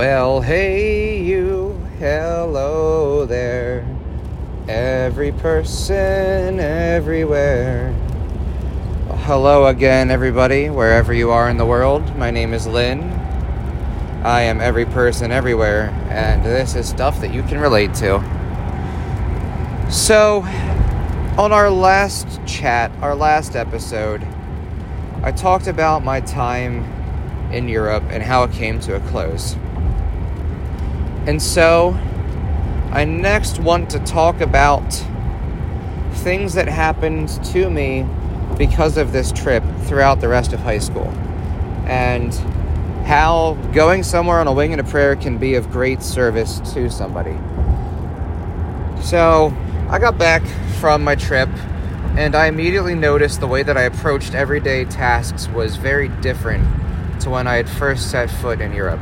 Well, hey, you, hello there. Every person, everywhere. Well, hello again, everybody, wherever you are in the world. My name is Lynn. I am every person, everywhere, and this is stuff that you can relate to. So, on our last chat, our last episode, I talked about my time in Europe and how it came to a close. And so, I next want to talk about things that happened to me because of this trip throughout the rest of high school. And how going somewhere on a wing and a prayer can be of great service to somebody. So, I got back from my trip and I immediately noticed the way that I approached everyday tasks was very different to when I had first set foot in Europe.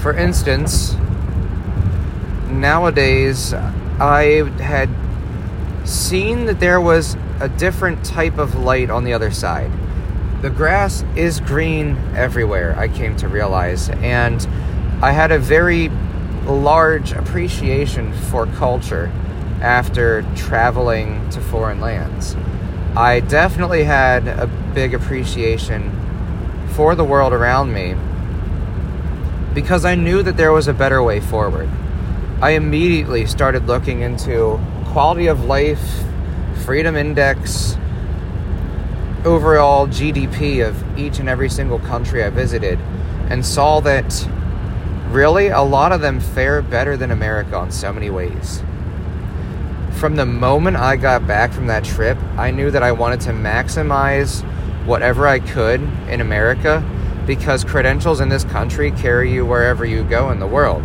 For instance, nowadays I had seen that there was a different type of light on the other side. The grass is green everywhere, I came to realize, and I had a very large appreciation for culture after traveling to foreign lands. I definitely had a big appreciation for the world around me because I knew that there was a better way forward. I immediately started looking into quality of life, freedom index, overall GDP of each and every single country I visited, and saw that really a lot of them fare better than America in so many ways. From the moment I got back from that trip, I knew that I wanted to maximize whatever I could in America because credentials in this country carry you wherever you go in the world.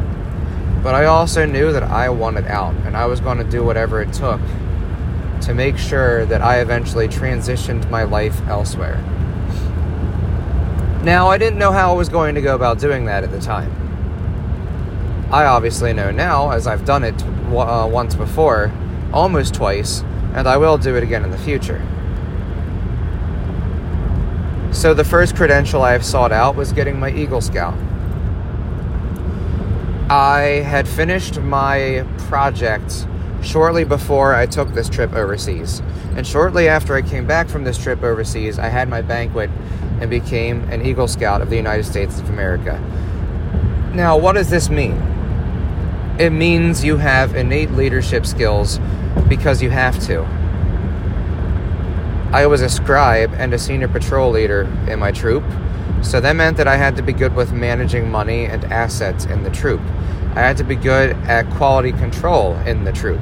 But I also knew that I wanted out and I was going to do whatever it took to make sure that I eventually transitioned my life elsewhere. Now, I didn't know how I was going to go about doing that at the time. I obviously know now, as I've done it uh, once before, almost twice, and I will do it again in the future. So, the first credential I have sought out was getting my Eagle Scout. I had finished my project shortly before I took this trip overseas. And shortly after I came back from this trip overseas, I had my banquet and became an Eagle Scout of the United States of America. Now, what does this mean? It means you have innate leadership skills because you have to. I was a scribe and a senior patrol leader in my troop, so that meant that I had to be good with managing money and assets in the troop. I had to be good at quality control in the troop.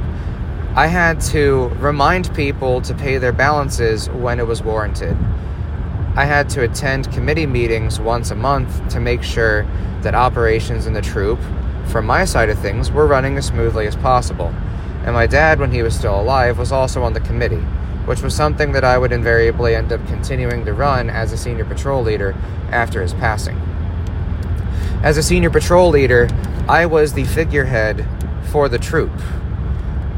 I had to remind people to pay their balances when it was warranted. I had to attend committee meetings once a month to make sure that operations in the troop, from my side of things, were running as smoothly as possible. And my dad, when he was still alive, was also on the committee which was something that I would invariably end up continuing to run as a senior patrol leader after his passing. As a senior patrol leader, I was the figurehead for the troop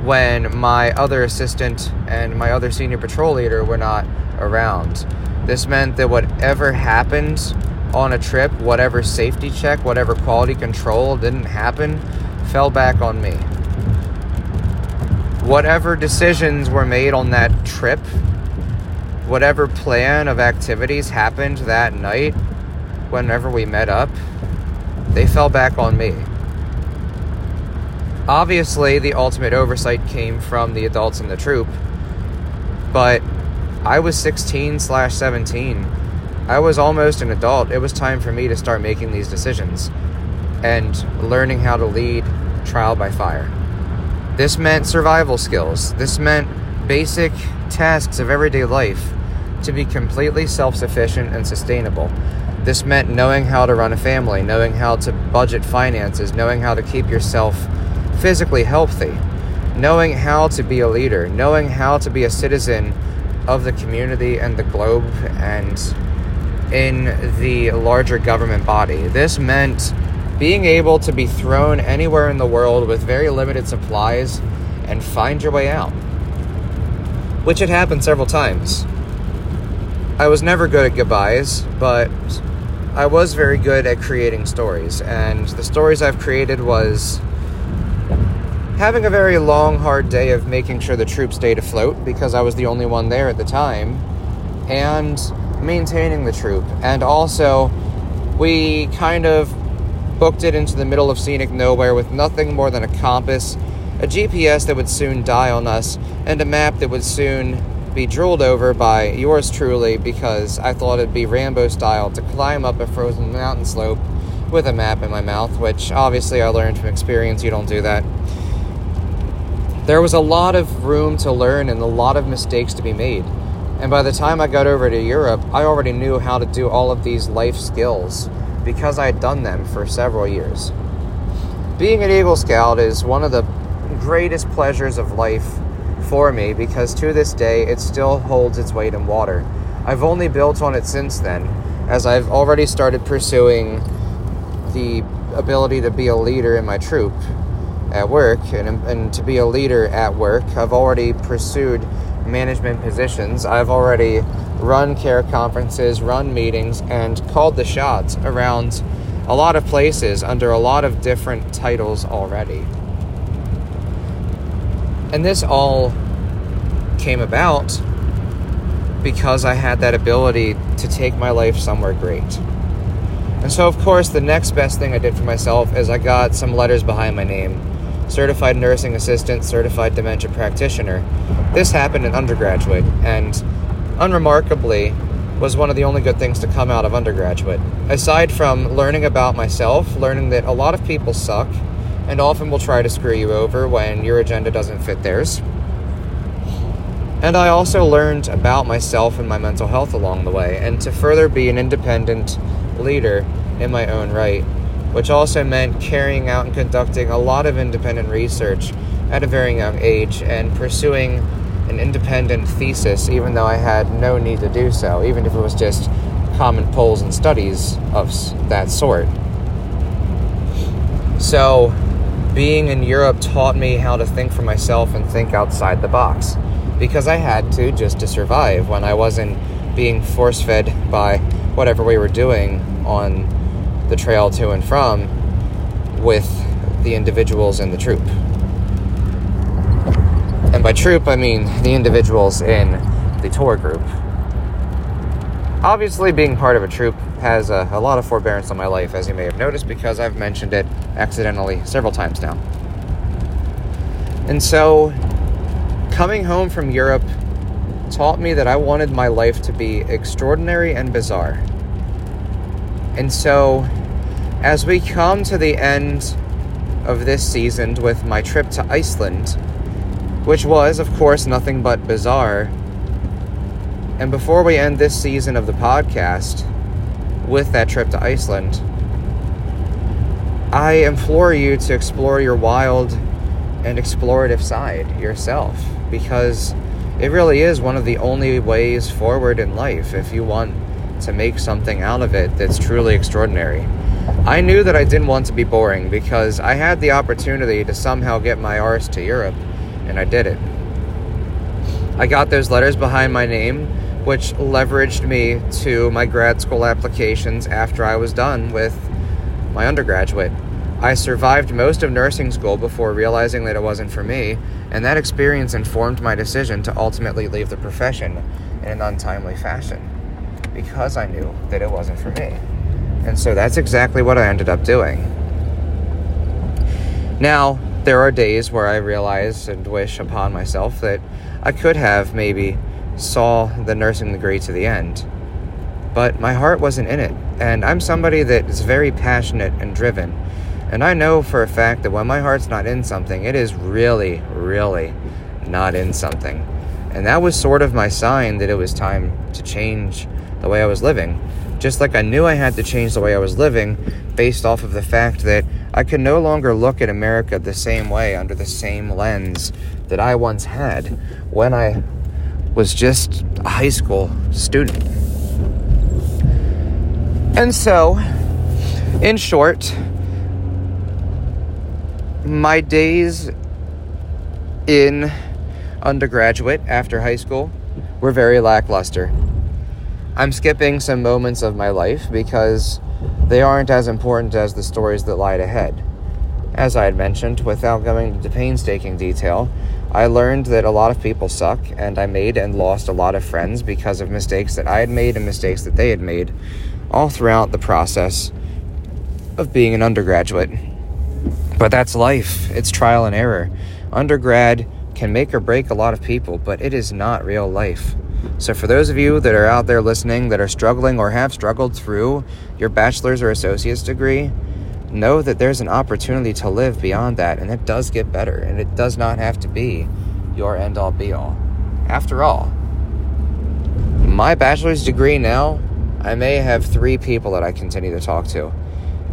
when my other assistant and my other senior patrol leader were not around. This meant that whatever happened on a trip, whatever safety check, whatever quality control didn't happen, fell back on me whatever decisions were made on that trip, whatever plan of activities happened that night, whenever we met up, they fell back on me. Obviously, the ultimate oversight came from the adults in the troop, but I was 16 slash 17. I was almost an adult. It was time for me to start making these decisions and learning how to lead trial by fire. This meant survival skills. This meant basic tasks of everyday life to be completely self sufficient and sustainable. This meant knowing how to run a family, knowing how to budget finances, knowing how to keep yourself physically healthy, knowing how to be a leader, knowing how to be a citizen of the community and the globe and in the larger government body. This meant being able to be thrown anywhere in the world with very limited supplies and find your way out. Which had happened several times. I was never good at goodbyes, but I was very good at creating stories, and the stories I've created was having a very long, hard day of making sure the troop stayed afloat because I was the only one there at the time, and maintaining the troop. And also, we kind of booked it into the middle of scenic nowhere with nothing more than a compass, a GPS that would soon die on us, and a map that would soon be drooled over by yours truly because I thought it'd be Rambo style to climb up a frozen mountain slope with a map in my mouth, which obviously I learned from experience. You don't do that. There was a lot of room to learn and a lot of mistakes to be made. And by the time I got over to Europe, I already knew how to do all of these life skills because I had done them for several years. Being an Eagle Scout is one of the greatest pleasures of life for me because to this day it still holds its weight in water. I've only built on it since then, as I've already started pursuing the ability to be a leader in my troop at work and, and to be a leader at work. I've already pursued management positions. I've already run care conferences, run meetings, and called the shots around a lot of places under a lot of different titles already. And this all came about because I had that ability to take my life somewhere great. And so, of course, the next best thing I did for myself is I got some letters behind my name certified nursing assistant, certified dementia practitioner. This happened in undergraduate, and unremarkably, was one of the only good things to come out of undergraduate. Aside from learning about myself, learning that a lot of people suck and often will try to screw you over when your agenda doesn't fit theirs. And I also learned about myself and my mental health along the way, and to further be an independent leader in my own right which also meant carrying out and conducting a lot of independent research at a very young age and pursuing an independent thesis, even though I had no need to do so, even if it was just common polls and studies of that sort. So, being in Europe taught me how to think for myself and think outside the box because I had to just to survive when I wasn't being force fed by whatever we were doing on the trail to and from with the individuals in the troop. And by troop, I mean the individuals in the tour group. Obviously, being part of a troop has a, a lot of forbearance on my life, as you may have noticed, because I've mentioned it accidentally several times now. And so, coming home from Europe taught me that I wanted my life to be extraordinary and bizarre. And so, as we come to the end of this season with my trip to Iceland, which was, of course, nothing but bizarre, and before we end this season of the podcast with that trip to Iceland, I implore you to explore your wild and explorative side yourself because it really is one of the only ways forward in life if you want to make something out of it that's truly extraordinary. I knew that I didn't want to be boring because I had the opportunity to somehow get my arse to Europe, and I did it. I got those letters behind my name, which leveraged me to my grad school applications after I was done with my undergraduate. I survived most of nursing school before realizing that it wasn't for me, and that experience informed my decision to ultimately leave the profession in an untimely fashion because I knew that it wasn't for me. And so that's exactly what I ended up doing. Now, there are days where I realize and wish upon myself that I could have maybe saw the nursing degree to the end. But my heart wasn't in it, and I'm somebody that is very passionate and driven. And I know for a fact that when my heart's not in something, it is really, really not in something. And that was sort of my sign that it was time to change the way I was living. Just like I knew I had to change the way I was living based off of the fact that I could no longer look at America the same way under the same lens that I once had when I was just a high school student. And so, in short, my days in undergraduate after high school were very lackluster. I'm skipping some moments of my life because they aren't as important as the stories that lie ahead. As I had mentioned, without going into painstaking detail, I learned that a lot of people suck, and I made and lost a lot of friends because of mistakes that I had made and mistakes that they had made all throughout the process of being an undergraduate. But that's life, it's trial and error. Undergrad can make or break a lot of people, but it is not real life. So, for those of you that are out there listening that are struggling or have struggled through your bachelor's or associate's degree, know that there's an opportunity to live beyond that, and it does get better, and it does not have to be your end all be all. After all, my bachelor's degree now, I may have three people that I continue to talk to.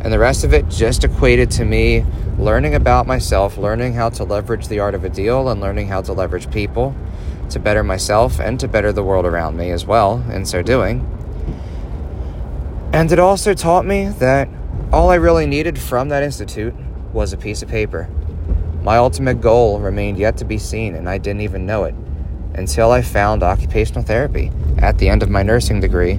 And the rest of it just equated to me learning about myself, learning how to leverage the art of a deal, and learning how to leverage people to better myself and to better the world around me as well, in so doing. And it also taught me that all I really needed from that institute was a piece of paper. My ultimate goal remained yet to be seen, and I didn't even know it until I found occupational therapy at the end of my nursing degree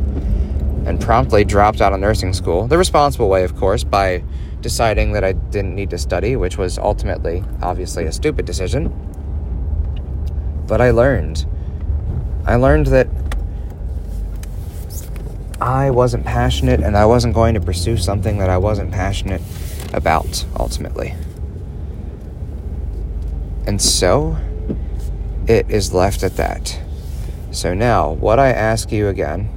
and promptly dropped out of nursing school, the responsible way, of course, by deciding that I didn't need to study, which was ultimately, obviously, a stupid decision. But I learned. I learned that I wasn't passionate and I wasn't going to pursue something that I wasn't passionate about, ultimately. And so, it is left at that. So now, what I ask you again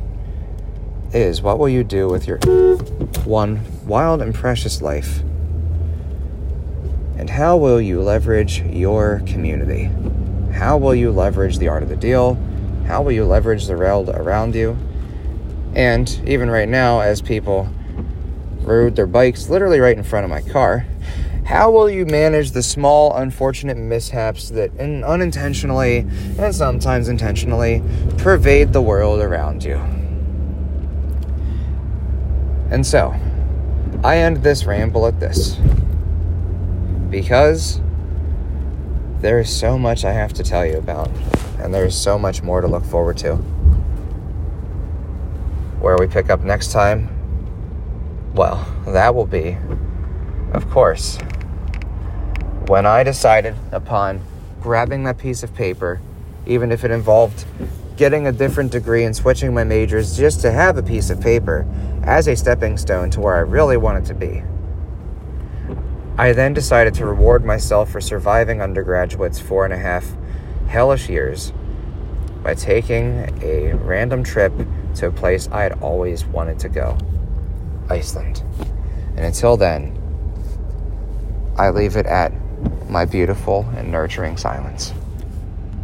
is what will you do with your one wild and precious life? And how will you leverage your community? How will you leverage the art of the deal? How will you leverage the world around you? And even right now, as people rode their bikes literally right in front of my car, how will you manage the small, unfortunate mishaps that unintentionally and sometimes intentionally pervade the world around you? And so, I end this ramble at this. Because there is so much I have to tell you about, and there's so much more to look forward to. Where we pick up next time, well, that will be, of course, when I decided upon grabbing that piece of paper, even if it involved getting a different degree and switching my majors just to have a piece of paper as a stepping stone to where I really wanted to be. I then decided to reward myself for surviving undergraduate's four and a half hellish years by taking a random trip to a place I had always wanted to go Iceland. And until then, I leave it at my beautiful and nurturing silence.